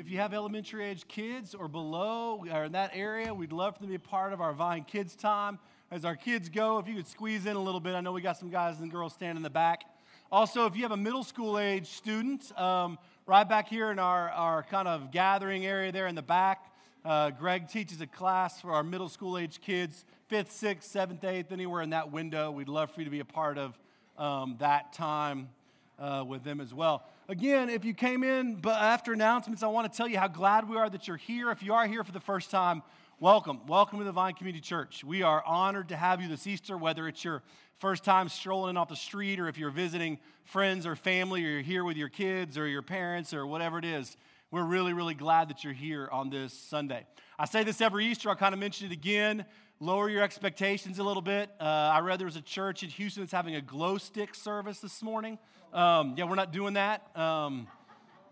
If you have elementary age kids or below or in that area, we'd love for them to be a part of our Vine Kids time. As our kids go, if you could squeeze in a little bit, I know we got some guys and girls standing in the back. Also, if you have a middle school age student, um, right back here in our, our kind of gathering area there in the back, uh, Greg teaches a class for our middle school age kids, fifth, sixth, seventh, eighth, anywhere in that window. We'd love for you to be a part of um, that time uh, with them as well. Again, if you came in but after announcements, I want to tell you how glad we are that you're here. If you are here for the first time, welcome. Welcome to the Vine Community Church. We are honored to have you this Easter, whether it's your first time strolling in off the street or if you're visiting friends or family or you're here with your kids or your parents or whatever it is. We're really, really glad that you're here on this Sunday. I say this every Easter, I'll kind of mention it again. Lower your expectations a little bit. Uh, I read there was a church in Houston that's having a glow stick service this morning. Um, yeah, we're not doing that. Um,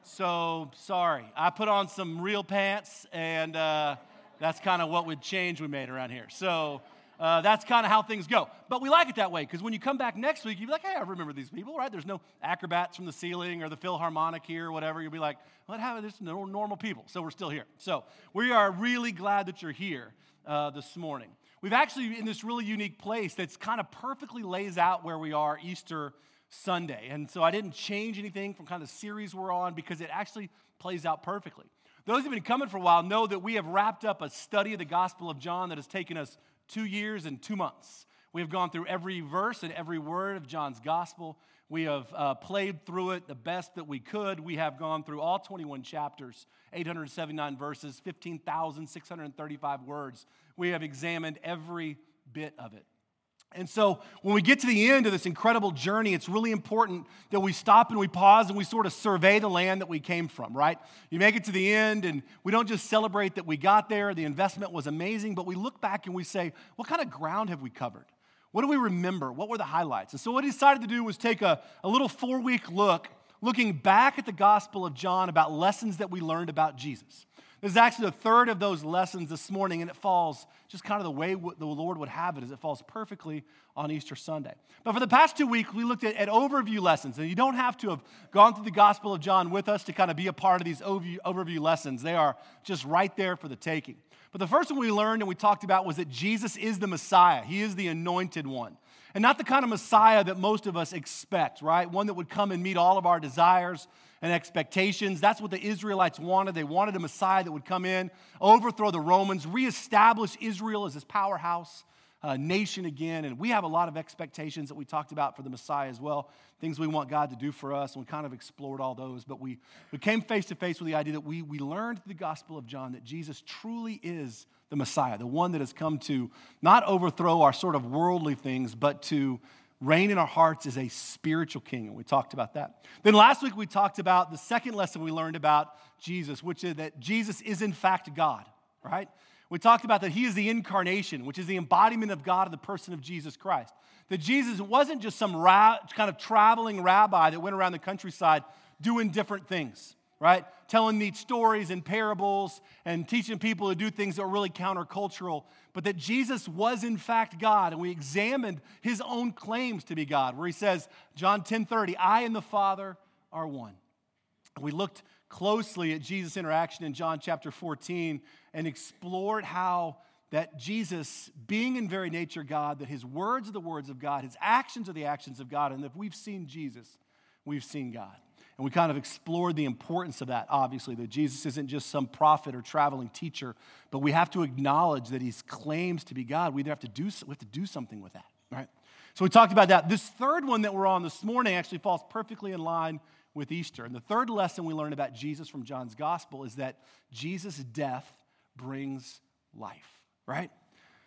so sorry. I put on some real pants, and uh, that's kind of what would change we made around here. So uh, that's kind of how things go. But we like it that way because when you come back next week, you'll be like, hey, I remember these people, right? There's no acrobats from the ceiling or the Philharmonic here or whatever. You'll be like, what happened? There's no normal people. So we're still here. So we are really glad that you're here uh, this morning. We've actually in this really unique place that's kind of perfectly lays out where we are Easter Sunday. And so I didn't change anything from kind of the series we're on because it actually plays out perfectly. Those who've been coming for a while know that we have wrapped up a study of the Gospel of John that has taken us two years and two months. We have gone through every verse and every word of John's gospel. We have uh, played through it the best that we could. We have gone through all 21 chapters, 879 verses, 15,635 words. We have examined every bit of it. And so when we get to the end of this incredible journey, it's really important that we stop and we pause and we sort of survey the land that we came from, right? You make it to the end and we don't just celebrate that we got there, the investment was amazing, but we look back and we say, what kind of ground have we covered? What do we remember? What were the highlights? And so what he decided to do was take a, a little four week look, looking back at the Gospel of John about lessons that we learned about Jesus. This is actually the third of those lessons this morning, and it falls just kind of the way the Lord would have it, as it falls perfectly on Easter Sunday. But for the past two weeks, we looked at, at overview lessons, and you don't have to have gone through the Gospel of John with us to kind of be a part of these overview, overview lessons. They are just right there for the taking. But the first one we learned and we talked about was that Jesus is the Messiah, He is the anointed one. And not the kind of Messiah that most of us expect, right? One that would come and meet all of our desires and expectations. That's what the Israelites wanted. They wanted a Messiah that would come in, overthrow the Romans, reestablish Israel as this powerhouse uh, nation again. And we have a lot of expectations that we talked about for the Messiah as well, things we want God to do for us. And we kind of explored all those. But we, we came face to face with the idea that we, we learned the Gospel of John that Jesus truly is the Messiah, the one that has come to not overthrow our sort of worldly things, but to reign in our hearts as a spiritual king. And we talked about that. Then last week we talked about the second lesson we learned about Jesus, which is that Jesus is in fact God, right? We talked about that he is the incarnation, which is the embodiment of God in the person of Jesus Christ. That Jesus wasn't just some ra- kind of traveling rabbi that went around the countryside doing different things right? Telling neat stories and parables and teaching people to do things that are really countercultural, but that Jesus was in fact God. And we examined his own claims to be God, where he says, John 10 30, I and the Father are one. We looked closely at Jesus' interaction in John chapter 14 and explored how that Jesus, being in very nature God, that his words are the words of God, his actions are the actions of God, and if we've seen Jesus, we've seen God. And we kind of explored the importance of that, obviously, that Jesus isn't just some prophet or traveling teacher, but we have to acknowledge that he claims to be God. We have to do, we have to do something with that, right? So we talked about that. This third one that we're on this morning actually falls perfectly in line with Easter. And the third lesson we learned about Jesus from John's gospel is that Jesus' death brings life, right?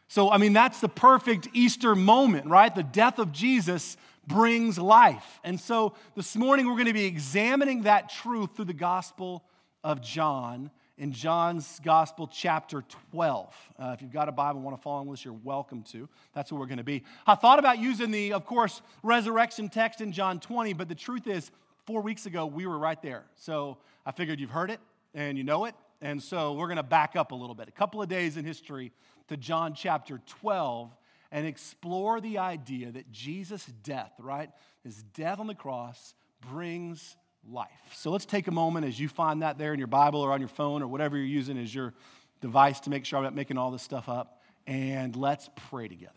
So, I mean, that's the perfect Easter moment, right? The death of Jesus brings life. And so this morning we're going to be examining that truth through the Gospel of John in John's Gospel, chapter 12. Uh, if you've got a Bible and want to follow this, you're welcome to. That's where we're going to be. I thought about using the, of course, resurrection text in John 20, but the truth is, four weeks ago, we were right there. So I figured you've heard it and you know it. And so we're going to back up a little bit, a couple of days in history to John chapter 12 and explore the idea that Jesus' death, right, his death on the cross brings life. So let's take a moment as you find that there in your Bible or on your phone or whatever you're using as your device to make sure I'm not making all this stuff up, and let's pray together.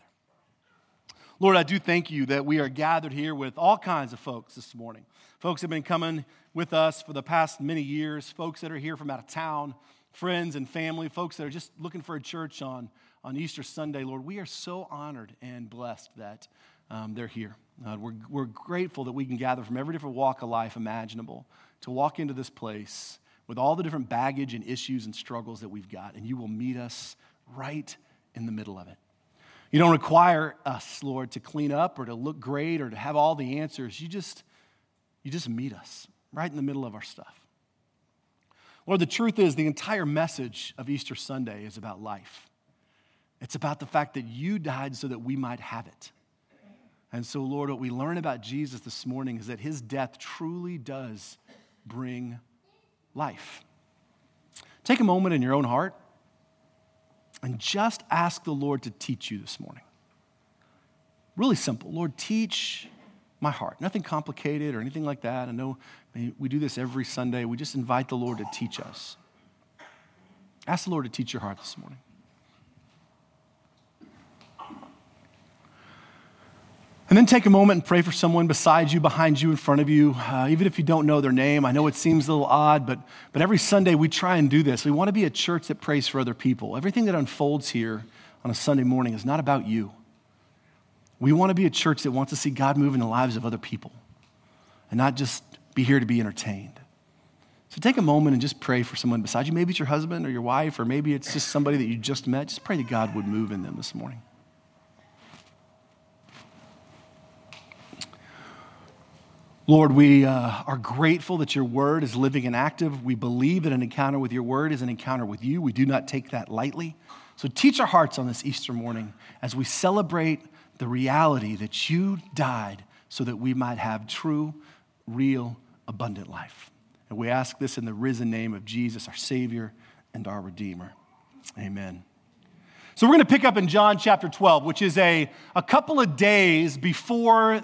Lord, I do thank you that we are gathered here with all kinds of folks this morning. Folks have been coming with us for the past many years, folks that are here from out of town, friends and family, folks that are just looking for a church on, on Easter Sunday. Lord, we are so honored and blessed that um, they're here. Uh, we're, we're grateful that we can gather from every different walk of life imaginable to walk into this place with all the different baggage and issues and struggles that we've got, and you will meet us right in the middle of it. You don't require us, Lord, to clean up or to look great or to have all the answers. You just, you just meet us right in the middle of our stuff. Lord, the truth is, the entire message of Easter Sunday is about life. It's about the fact that you died so that we might have it. And so, Lord, what we learn about Jesus this morning is that his death truly does bring life. Take a moment in your own heart and just ask the Lord to teach you this morning. Really simple. Lord, teach my heart. Nothing complicated or anything like that. I know we do this every Sunday. We just invite the Lord to teach us. Ask the Lord to teach your heart this morning. And then take a moment and pray for someone beside you, behind you, in front of you, uh, even if you don't know their name. I know it seems a little odd, but, but every Sunday we try and do this. We want to be a church that prays for other people. Everything that unfolds here on a Sunday morning is not about you. We want to be a church that wants to see God move in the lives of other people and not just be here to be entertained. So take a moment and just pray for someone beside you. Maybe it's your husband or your wife, or maybe it's just somebody that you just met. Just pray that God would move in them this morning. Lord, we uh, are grateful that your word is living and active. We believe that an encounter with your word is an encounter with you. We do not take that lightly. So teach our hearts on this Easter morning as we celebrate the reality that you died so that we might have true, real, abundant life. And we ask this in the risen name of Jesus, our Savior and our Redeemer. Amen. So we're going to pick up in John chapter 12, which is a, a couple of days before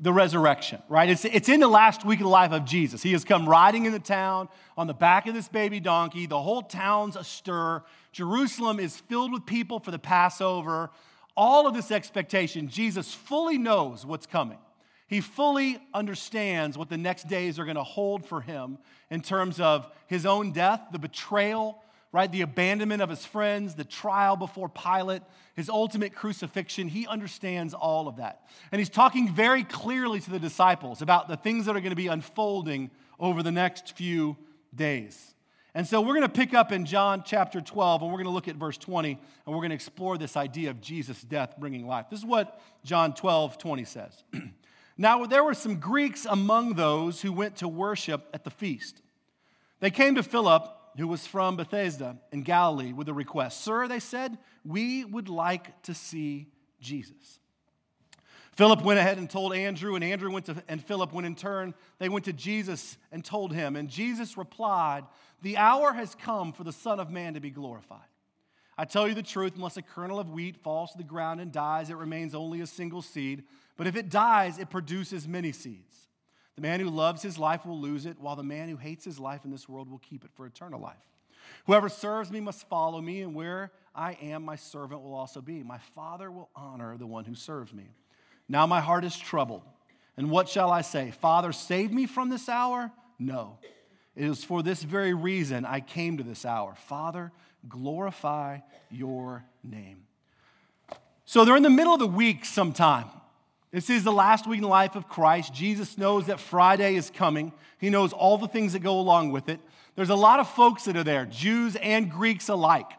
the resurrection, right? It's, it's in the last week of the life of Jesus. He has come riding in the town on the back of this baby donkey. The whole town's astir. Jerusalem is filled with people for the Passover. All of this expectation, Jesus fully knows what's coming. He fully understands what the next days are going to hold for him in terms of his own death, the betrayal, right? The abandonment of his friends, the trial before Pilate, his ultimate crucifixion. He understands all of that. And he's talking very clearly to the disciples about the things that are going to be unfolding over the next few days. And so we're going to pick up in John chapter 12, and we're going to look at verse 20, and we're going to explore this idea of Jesus' death bringing life. This is what John 12, 20 says. now, there were some Greeks among those who went to worship at the feast. They came to Philip who was from Bethsaida in Galilee, with a request. Sir, they said, we would like to see Jesus. Philip went ahead and told Andrew, and Andrew went to, and Philip went in turn. They went to Jesus and told him. And Jesus replied, The hour has come for the Son of Man to be glorified. I tell you the truth, unless a kernel of wheat falls to the ground and dies, it remains only a single seed. But if it dies, it produces many seeds. The man who loves his life will lose it, while the man who hates his life in this world will keep it for eternal life. Whoever serves me must follow me, and where I am, my servant will also be. My Father will honor the one who serves me. Now my heart is troubled. And what shall I say? Father, save me from this hour? No. It is for this very reason I came to this hour. Father, glorify your name. So they're in the middle of the week sometime. This is the last week in the life of Christ. Jesus knows that Friday is coming. He knows all the things that go along with it. There's a lot of folks that are there, Jews and Greeks alike.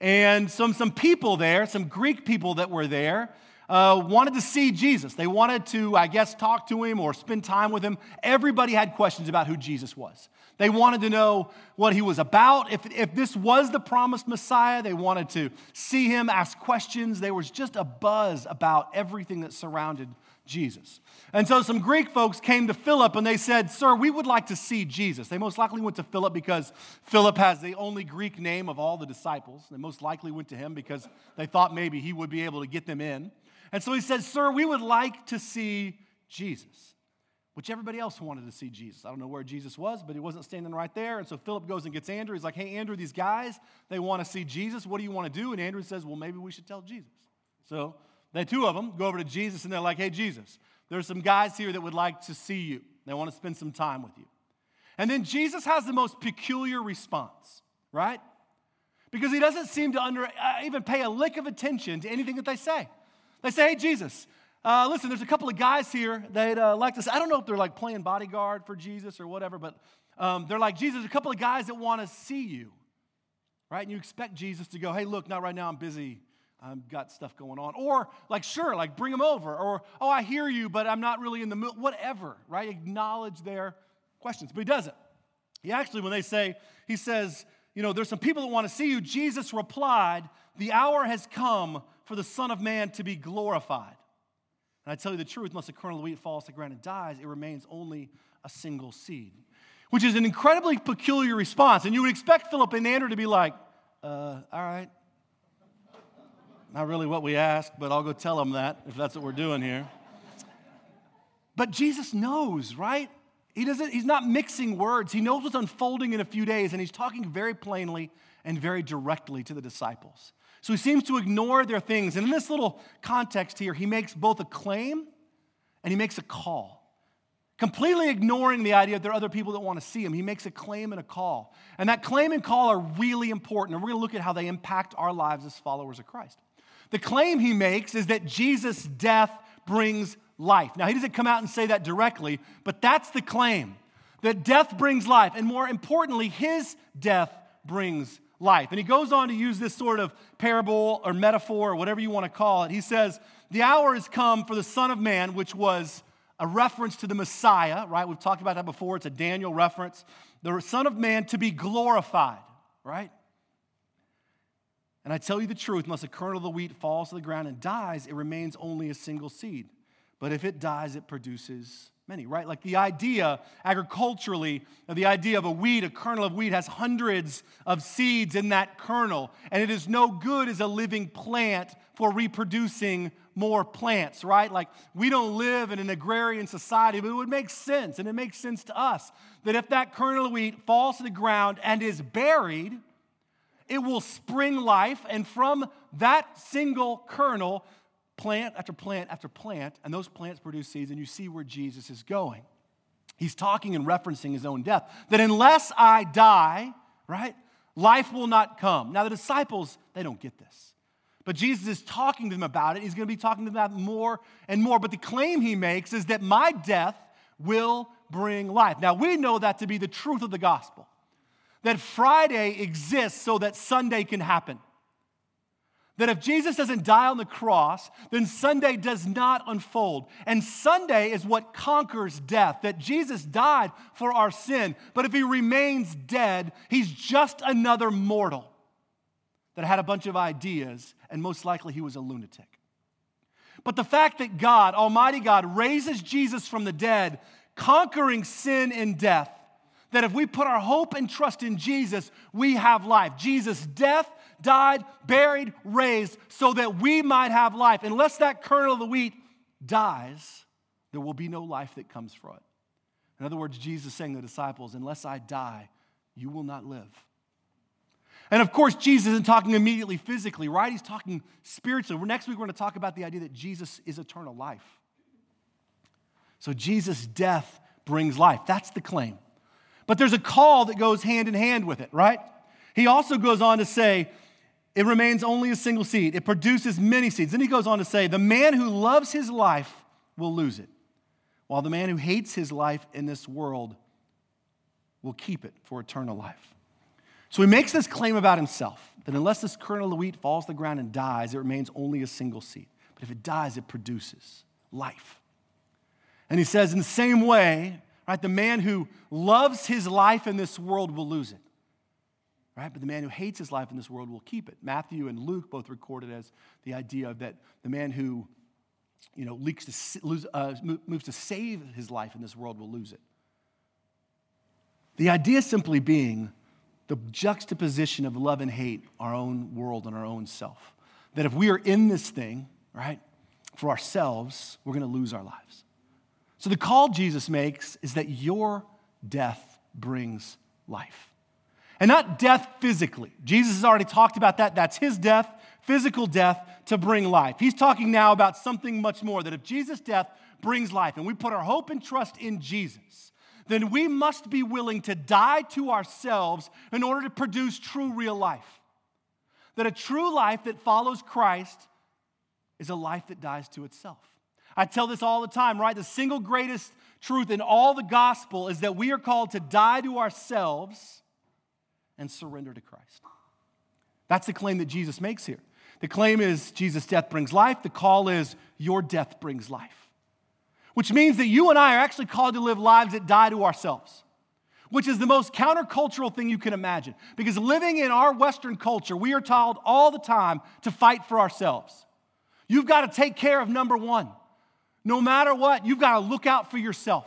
And some, some people there, some Greek people that were there, uh, wanted to see Jesus. They wanted to, I guess, talk to him or spend time with him. Everybody had questions about who Jesus was. They wanted to know what he was about. If, if this was the promised Messiah, they wanted to see him, ask questions. There was just a buzz about everything that surrounded Jesus. And so some Greek folks came to Philip and they said, Sir, we would like to see Jesus. They most likely went to Philip because Philip has the only Greek name of all the disciples. They most likely went to him because they thought maybe he would be able to get them in. And so he said, Sir, we would like to see Jesus. which everybody else wanted to see Jesus. I don't know where Jesus was, but he wasn't standing right there. And so Philip goes and gets Andrew. He's like, hey, Andrew, these guys, they want to see Jesus. What do you want to do? And Andrew says, well, maybe we should tell Jesus. So the two of them go over to Jesus and they're like, hey, Jesus, there's some guys here that would like to see you. They want to spend some time with you. And then Jesus has the most peculiar response, right? Because he doesn't seem to under, uh, even pay a lick of attention to anything that they say. They say, hey, Jesus, uh, listen, there's a couple of guys here that uh, like say, I don't know if they're like playing bodyguard for Jesus or whatever, but um, they're like, Jesus, a couple of guys that want to see you, right? And you expect Jesus to go, hey, look, not right now, I'm busy. I've got stuff going on. Or, like, sure, like, bring them over. Or, oh, I hear you, but I'm not really in the mood. Whatever, right? Acknowledge their questions. But he doesn't. He actually, when they say, he says, you know, there's some people that want to see you, Jesus replied, the hour has come for the Son of Man to be glorified. And I tell you the truth, unless a kernel of wheat falls to the ground and dies, it remains only a single seed, which is an incredibly peculiar response. And you would expect Philip and Andrew to be like, uh, all right. Not really what we asked, but I'll go tell them that if that's what we're doing here. But Jesus knows, right? He doesn't, he's not mixing words. He knows what's unfolding in a few days, and he's talking very plainly and very directly to the disciples. So he seems to ignore their things. And in this little context here, he makes both a claim and he makes a call. Completely ignoring the idea that there are other people that want to see him, he makes a claim and a call. And that claim and call are really important. And we're going to look at how they impact our lives as followers of Christ. The claim he makes is that Jesus' death brings life. Now, he doesn't come out and say that directly, but that's the claim that death brings life. And more importantly, his death brings life. And he goes on to use this sort of parable or metaphor or whatever you want to call it. He says, The hour has come for the Son of Man, which was a reference to the Messiah, right? We've talked about that before. It's a Daniel reference. The Son of Man to be glorified, right? And I tell you the truth, unless a kernel of the wheat falls to the ground and dies, it remains only a single seed. But if it dies, it produces many, right? Like the idea, agriculturally, the idea of a weed, a kernel of wheat has hundreds of seeds in that kernel, and it is no good as a living plant for reproducing more plants, right? Like we don't live in an agrarian society, but it would make sense, and it makes sense to us that if that kernel of wheat falls to the ground and is buried, it will spring life, and from that single kernel, plant after plant after plant, and those plants produce seeds, and you see where Jesus is going. He's talking and referencing his own death. That unless I die, right, life will not come. Now, the disciples, they don't get this. But Jesus is talking to them about it. He's going to be talking to them about more and more. But the claim he makes is that my death will bring life. Now, we know that to be the truth of the gospel. That Friday exists so that Sunday can happen. That if Jesus doesn't die on the cross, then Sunday does not unfold. And Sunday is what conquers death, that Jesus died for our sin. But if he remains dead, he's just another mortal that had a bunch of ideas, and most likely he was a lunatic. But the fact that God, Almighty God, raises Jesus from the dead, conquering sin and death, that if we put our hope and trust in Jesus, we have life. Jesus' death died, buried, raised, so that we might have life. Unless that kernel of the wheat dies, there will be no life that comes from it. In other words, Jesus saying to the disciples, Unless I die, you will not live. And of course, Jesus isn't talking immediately physically, right? He's talking spiritually. Next week, we're going to talk about the idea that Jesus is eternal life. So, Jesus' death brings life. That's the claim. But there's a call that goes hand in hand with it, right? He also goes on to say, it remains only a single seed. It produces many seeds. Then he goes on to say, The man who loves his life will lose it, while the man who hates his life in this world will keep it for eternal life. So he makes this claim about himself that unless this kernel of wheat falls to the ground and dies, it remains only a single seed. But if it dies, it produces life. And he says, in the same way, right, the man who loves his life in this world will lose it right? But the man who hates his life in this world will keep it. Matthew and Luke both recorded as the idea that the man who, you know, to lose, uh, moves to save his life in this world will lose it. The idea simply being the juxtaposition of love and hate, our own world and our own self. That if we are in this thing, right, for ourselves, we're going to lose our lives. So the call Jesus makes is that your death brings life. And not death physically. Jesus has already talked about that. That's his death, physical death to bring life. He's talking now about something much more that if Jesus' death brings life and we put our hope and trust in Jesus, then we must be willing to die to ourselves in order to produce true, real life. That a true life that follows Christ is a life that dies to itself. I tell this all the time, right? The single greatest truth in all the gospel is that we are called to die to ourselves and surrender to Christ. That's the claim that Jesus makes here. The claim is Jesus' death brings life. The call is your death brings life. Which means that you and I are actually called to live lives that die to ourselves, which is the most countercultural thing you can imagine. Because living in our Western culture, we are told all the time to fight for ourselves. You've got to take care of number one. No matter what, you've got to look out for yourself.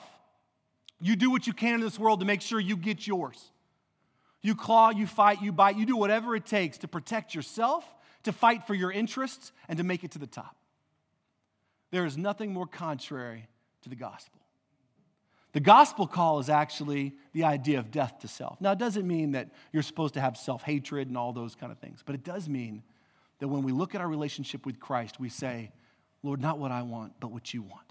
You do what you can in this world to make sure you get yours. You claw, you fight, you bite, you do whatever it takes to protect yourself, to fight for your interests, and to make it to the top. There is nothing more contrary to the gospel. The gospel call is actually the idea of death to self. Now, it doesn't mean that you're supposed to have self hatred and all those kind of things, but it does mean that when we look at our relationship with Christ, we say, Lord, not what I want, but what you want.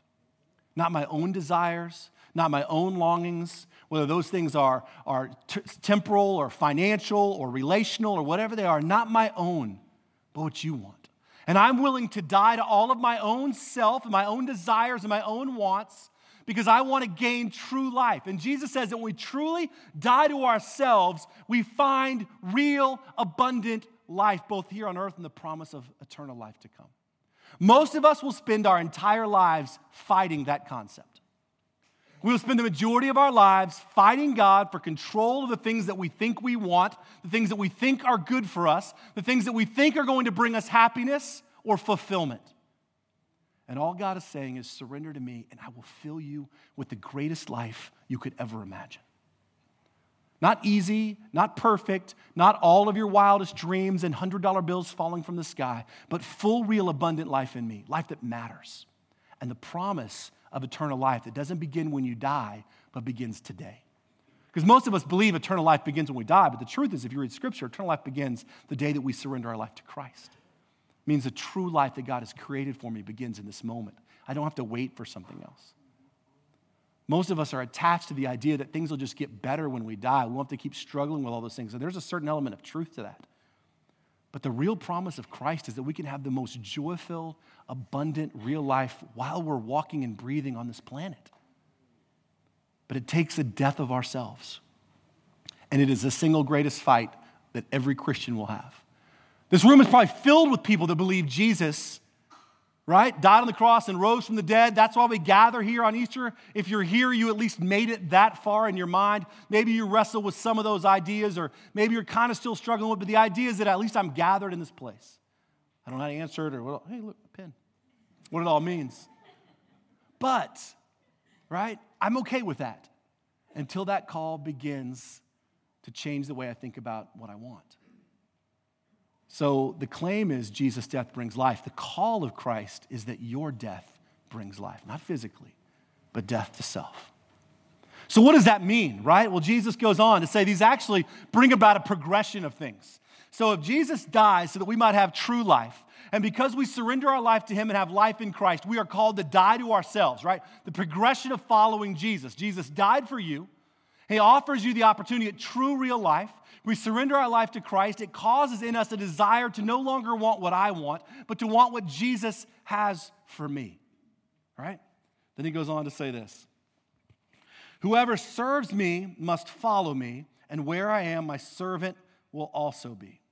Not my own desires, not my own longings, whether those things are, are t- temporal or financial or relational or whatever they are, not my own, but what you want. And I'm willing to die to all of my own self and my own desires and my own wants because I want to gain true life. And Jesus says that when we truly die to ourselves, we find real, abundant life, both here on earth and the promise of eternal life to come. Most of us will spend our entire lives fighting that concept. We will spend the majority of our lives fighting God for control of the things that we think we want, the things that we think are good for us, the things that we think are going to bring us happiness or fulfillment. And all God is saying is, surrender to me, and I will fill you with the greatest life you could ever imagine. Not easy, not perfect, not all of your wildest dreams and $100 bills falling from the sky, but full, real, abundant life in me, life that matters. And the promise of eternal life that doesn't begin when you die, but begins today. Because most of us believe eternal life begins when we die, but the truth is, if you read Scripture, eternal life begins the day that we surrender our life to Christ. It means the true life that God has created for me begins in this moment. I don't have to wait for something else. Most of us are attached to the idea that things will just get better when we die. We won't have to keep struggling with all those things. And there's a certain element of truth to that. But the real promise of Christ is that we can have the most joy filled, abundant, real life while we're walking and breathing on this planet. But it takes the death of ourselves. And it is the single greatest fight that every Christian will have. This room is probably filled with people that believe Jesus right? Died on the cross and rose from the dead. That's why we gather here on Easter. If you're here, you at least made it that far in your mind. Maybe you wrestle with some of those ideas, or maybe you're kind of still struggling with, but the idea is that at least I'm gathered in this place. I don't know how to answer it, or, hey, look, a pen. What it all means. But, right, I'm okay with that until that call begins to change the way I think about what I want. So the claim is Jesus' death brings life. The call of Christ is that your death brings life, not physically, but death to self. So, what does that mean, right? Well, Jesus goes on to say these actually bring about a progression of things. So, if Jesus dies so that we might have true life, and because we surrender our life to Him and have life in Christ, we are called to die to ourselves, right? The progression of following Jesus. Jesus died for you, He offers you the opportunity at true, real life we surrender our life to Christ, it causes in us a desire to no longer want what I want, but to want what Jesus has for me. Right? Then he goes on to say this Whoever serves me must follow me, and where I am, my servant will also be.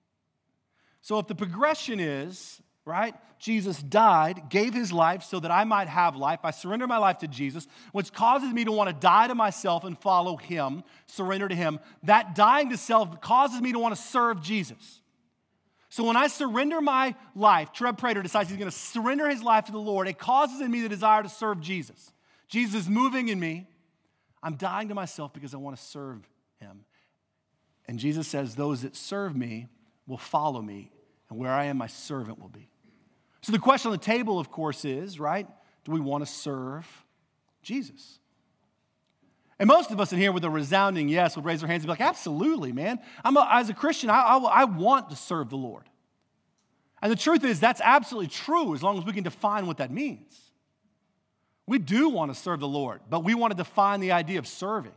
So if the progression is right? Jesus died, gave his life so that I might have life. I surrender my life to Jesus, which causes me to want to die to myself and follow him, surrender to him. That dying to self causes me to want to serve Jesus. So when I surrender my life, Trev Prater decides he's going to surrender his life to the Lord, it causes in me the desire to serve Jesus. Jesus is moving in me. I'm dying to myself because I want to serve him. And Jesus says, Those that serve me will follow me, and where I am, my servant will be. So the question on the table, of course, is right? Do we want to serve Jesus. And most of us in here with a resounding yes would raise our hands and be like, absolutely, man. I'm a, as a Christian, I, I, I want to serve the Lord. And the truth is, that's absolutely true as long as we can define what that means. We do want to serve the Lord, but we want to define the idea of serving.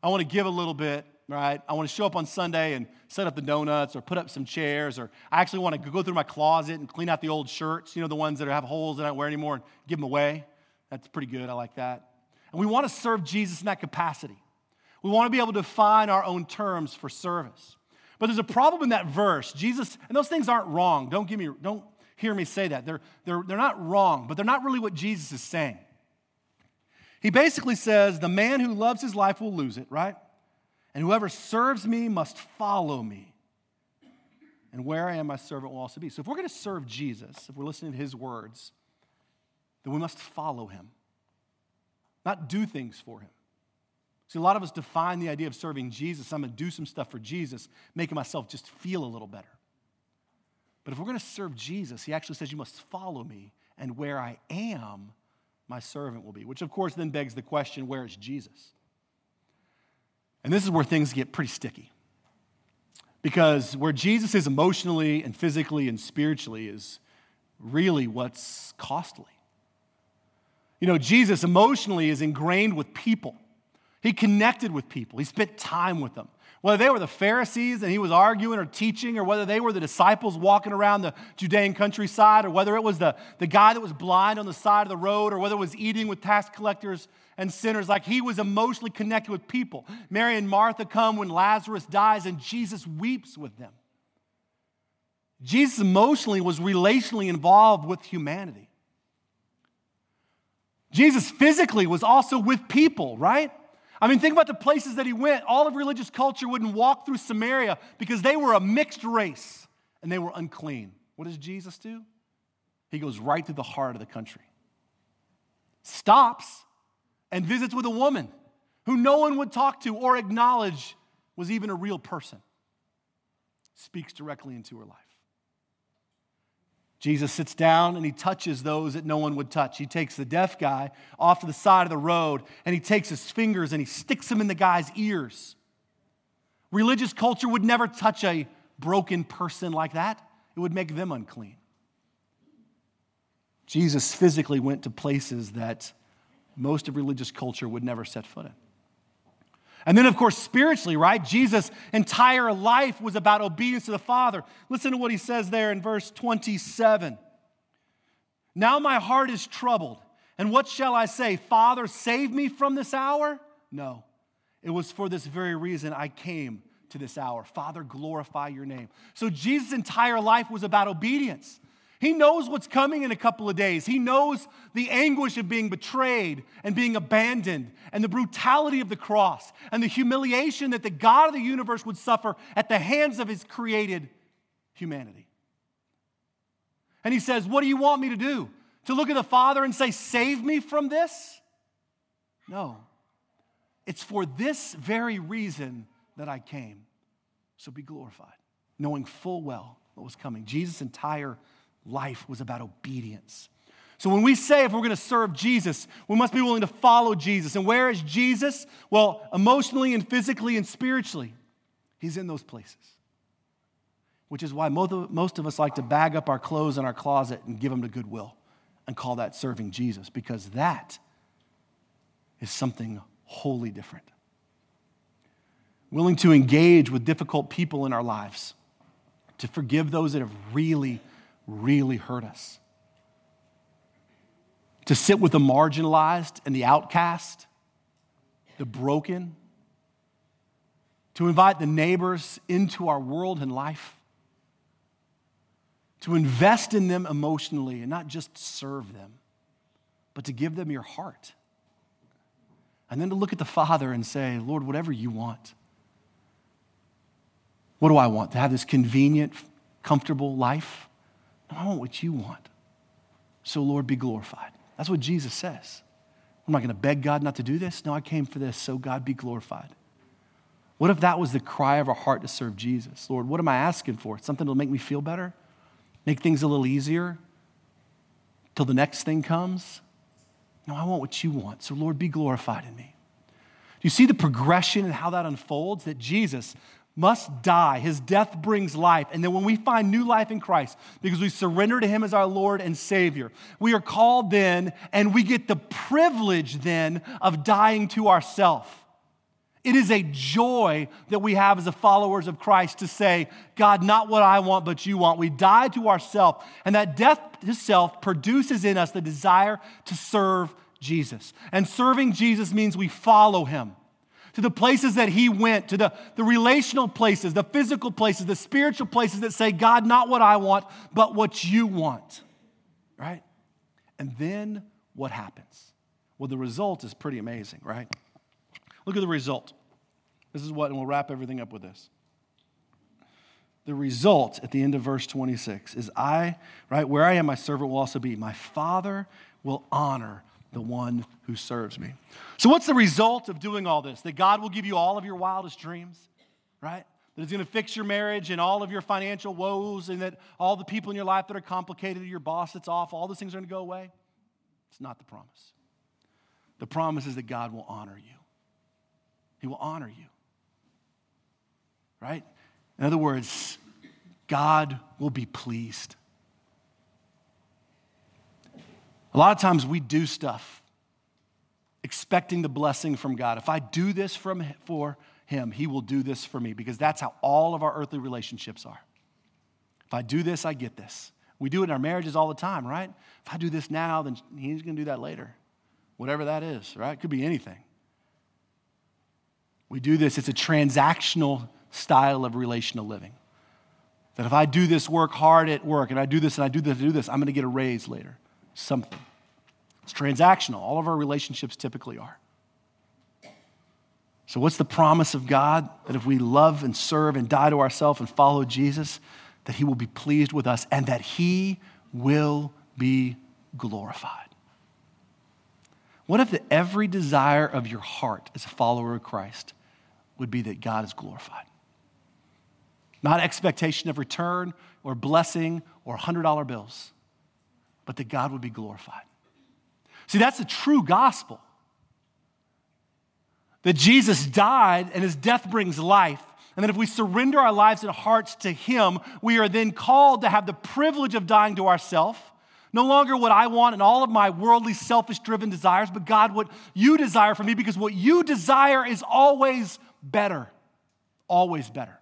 I want to give a little bit, right? I want to show up on Sunday and set up the donuts or put up some chairs, or I actually want to go through my closet and clean out the old shirts, you know, the ones that have holes that I don't wear anymore, and give them away. That's pretty good. I like that. And we want to serve Jesus in that capacity. We want to be able to define our own terms for service. But there's a problem in that verse. Jesus, and those things aren't wrong. Don't give me, don't hear me say that. They're, they're, they're not wrong, but they're not really what Jesus is saying. He basically says, The man who loves his life will lose it, right? And whoever serves me must follow me. And where I am, my servant will also be. So if we're going to serve Jesus, if we're listening to his words, then we must follow him not do things for him. See, a lot of us define the idea of serving Jesus. I'm going to do some stuff for Jesus, making myself just feel a little better. But if we're going to serve Jesus, he actually says, You must follow me, and where I am, my servant will be. Which, of course, then begs the question where is Jesus? And this is where things get pretty sticky. Because where Jesus is emotionally and physically and spiritually is really what's costly. You know, Jesus emotionally is ingrained with people. He connected with people, he spent time with them. Whether they were the Pharisees and he was arguing or teaching, or whether they were the disciples walking around the Judean countryside, or whether it was the, the guy that was blind on the side of the road, or whether it was eating with tax collectors and sinners, like he was emotionally connected with people. Mary and Martha come when Lazarus dies, and Jesus weeps with them. Jesus emotionally was relationally involved with humanity. Jesus physically was also with people, right? I mean, think about the places that he went. All of religious culture wouldn't walk through Samaria because they were a mixed race and they were unclean. What does Jesus do? He goes right to the heart of the country, stops, and visits with a woman who no one would talk to or acknowledge was even a real person. Speaks directly into her life. Jesus sits down and he touches those that no one would touch. He takes the deaf guy off to the side of the road and he takes his fingers and he sticks them in the guy's ears. Religious culture would never touch a broken person like that, it would make them unclean. Jesus physically went to places that most of religious culture would never set foot in. And then, of course, spiritually, right? Jesus' entire life was about obedience to the Father. Listen to what he says there in verse 27. Now my heart is troubled. And what shall I say? Father, save me from this hour? No. It was for this very reason I came to this hour. Father, glorify your name. So Jesus' entire life was about obedience. He knows what's coming in a couple of days. He knows the anguish of being betrayed and being abandoned, and the brutality of the cross, and the humiliation that the God of the universe would suffer at the hands of his created humanity. And he says, What do you want me to do? To look at the Father and say, Save me from this? No. It's for this very reason that I came. So be glorified, knowing full well what was coming. Jesus' entire life was about obedience. So when we say if we're going to serve Jesus, we must be willing to follow Jesus. And where is Jesus? Well, emotionally and physically and spiritually, he's in those places. Which is why most of us like to bag up our clothes in our closet and give them to Goodwill and call that serving Jesus, because that is something wholly different. Willing to engage with difficult people in our lives, to forgive those that have really really hurt us. To sit with the marginalized and the outcast, the broken, to invite the neighbors into our world and life, to invest in them emotionally and not just serve them, but to give them your heart. And then to look at the Father and say, Lord, whatever you want. What do I want? To have this convenient, comfortable life? I want what you want. So, Lord, be glorified. That's what Jesus says. I'm not going to beg God not to do this. No, I came for this, so God be glorified. What if that was the cry of our heart to serve Jesus? Lord, what am I asking for? Something to make me feel better? Make things a little easier till the next thing comes? No, I want what you want. So, Lord, be glorified in me. Do you see the progression and how that unfolds? That Jesus must die. His death brings life. And then when we find new life in Christ, because we surrender to Him as our Lord and Savior, we are called then and we get the privilege then of dying to ourselves. It is a joy that we have as the followers of Christ to say, God, not what I want, but you want. We die to ourselves, and that death to self produces in us the desire to serve Jesus. And serving Jesus means we follow him to the places that he went, to the, the relational places, the physical places, the spiritual places that say, God, not what I want, but what you want. Right? And then what happens? Well, the result is pretty amazing, right? Look at the result. This is what, and we'll wrap everything up with this. The result at the end of verse 26 is I, right, where I am, my servant will also be. My Father will honor the one who serves me. So, what's the result of doing all this? That God will give you all of your wildest dreams, right? That He's going to fix your marriage and all of your financial woes, and that all the people in your life that are complicated, your boss that's off, all those things are going to go away. It's not the promise. The promise is that God will honor you, He will honor you, right? In other words, God will be pleased. A lot of times we do stuff expecting the blessing from God. If I do this from, for Him, He will do this for me because that's how all of our earthly relationships are. If I do this, I get this. We do it in our marriages all the time, right? If I do this now, then He's going to do that later. Whatever that is, right? It could be anything. We do this, it's a transactional style of relational living. That if I do this work hard at work and I do this and I do this and I do this, I'm going to get a raise later something. It's transactional. All of our relationships typically are. So, what's the promise of God? That if we love and serve and die to ourselves and follow Jesus, that He will be pleased with us and that He will be glorified. What if the every desire of your heart as a follower of Christ would be that God is glorified? Not expectation of return or blessing or $100 bills but that God would be glorified. See, that's the true gospel. That Jesus died and his death brings life. And that if we surrender our lives and hearts to him, we are then called to have the privilege of dying to ourselves. No longer what I want and all of my worldly, selfish driven desires, but God, what you desire for me, because what you desire is always better. Always better.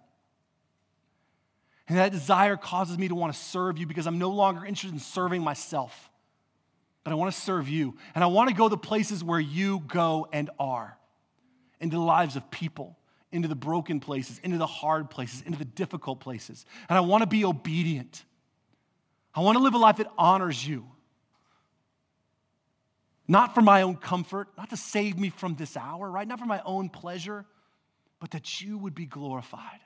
And that desire causes me to want to serve you because I'm no longer interested in serving myself, but I want to serve you. And I want to go the places where you go and are into the lives of people, into the broken places, into the hard places, into the difficult places. And I want to be obedient. I want to live a life that honors you. Not for my own comfort, not to save me from this hour, right? Not for my own pleasure, but that you would be glorified.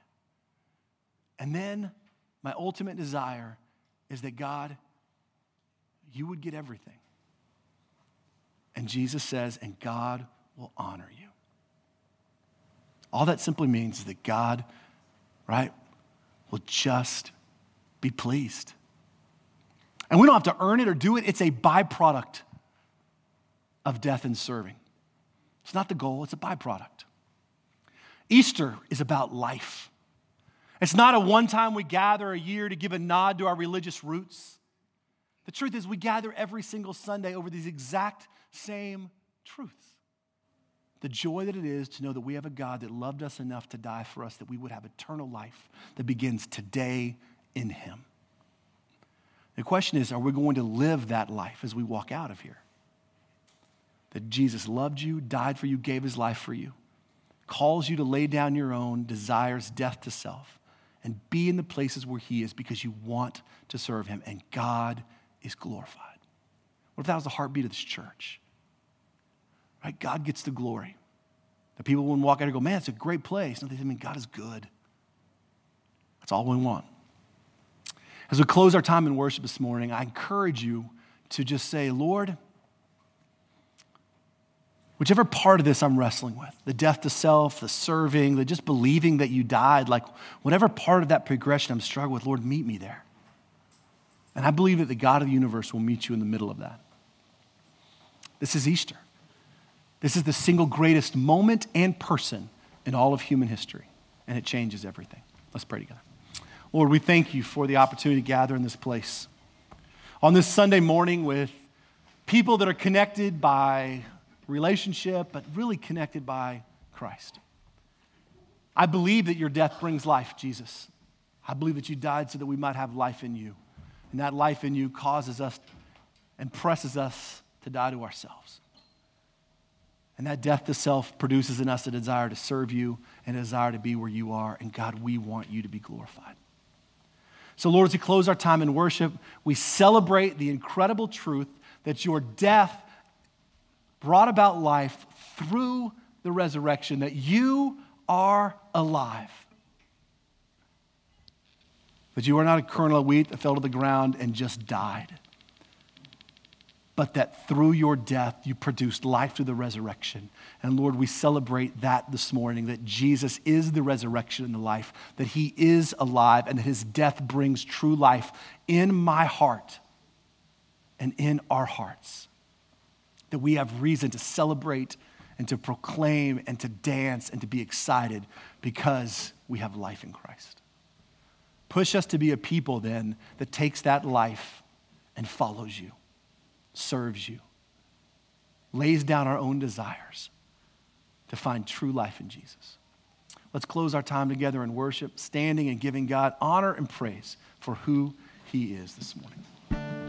And then my ultimate desire is that God, you would get everything. And Jesus says, and God will honor you. All that simply means is that God, right, will just be pleased. And we don't have to earn it or do it, it's a byproduct of death and serving. It's not the goal, it's a byproduct. Easter is about life. It's not a one time we gather a year to give a nod to our religious roots. The truth is, we gather every single Sunday over these exact same truths. The joy that it is to know that we have a God that loved us enough to die for us, that we would have eternal life that begins today in Him. The question is, are we going to live that life as we walk out of here? That Jesus loved you, died for you, gave His life for you, calls you to lay down your own desires, death to self and be in the places where He is because you want to serve Him, and God is glorified. What if that was the heartbeat of this church? Right? God gets the glory. The people wouldn't walk out and go, man, it's a great place. No, they mean God is good. That's all we want. As we close our time in worship this morning, I encourage you to just say, Lord, Whichever part of this I'm wrestling with the death to self, the serving, the just believing that you died like whatever part of that progression I'm struggling with, Lord, meet me there. And I believe that the God of the universe will meet you in the middle of that. This is Easter. This is the single greatest moment and person in all of human history, and it changes everything. Let's pray together. Lord, we thank you for the opportunity to gather in this place. On this Sunday morning, with people that are connected by relationship, but really connected by Christ. I believe that your death brings life, Jesus. I believe that you died so that we might have life in you. And that life in you causes us and presses us to die to ourselves. And that death to self produces in us a desire to serve you and a desire to be where you are. And God, we want you to be glorified. So, Lord, as we close our time in worship, we celebrate the incredible truth that your death brought about life through the resurrection, that you are alive. That you are not a kernel of wheat that fell to the ground and just died, but that through your death you produced life through the resurrection. And Lord, we celebrate that this morning that Jesus is the resurrection and the life, that he is alive, and that his death brings true life in my heart and in our hearts. That we have reason to celebrate and to proclaim and to dance and to be excited because we have life in Christ. Push us to be a people then that takes that life and follows you, serves you, lays down our own desires to find true life in Jesus. Let's close our time together in worship, standing and giving God honor and praise for who he is this morning.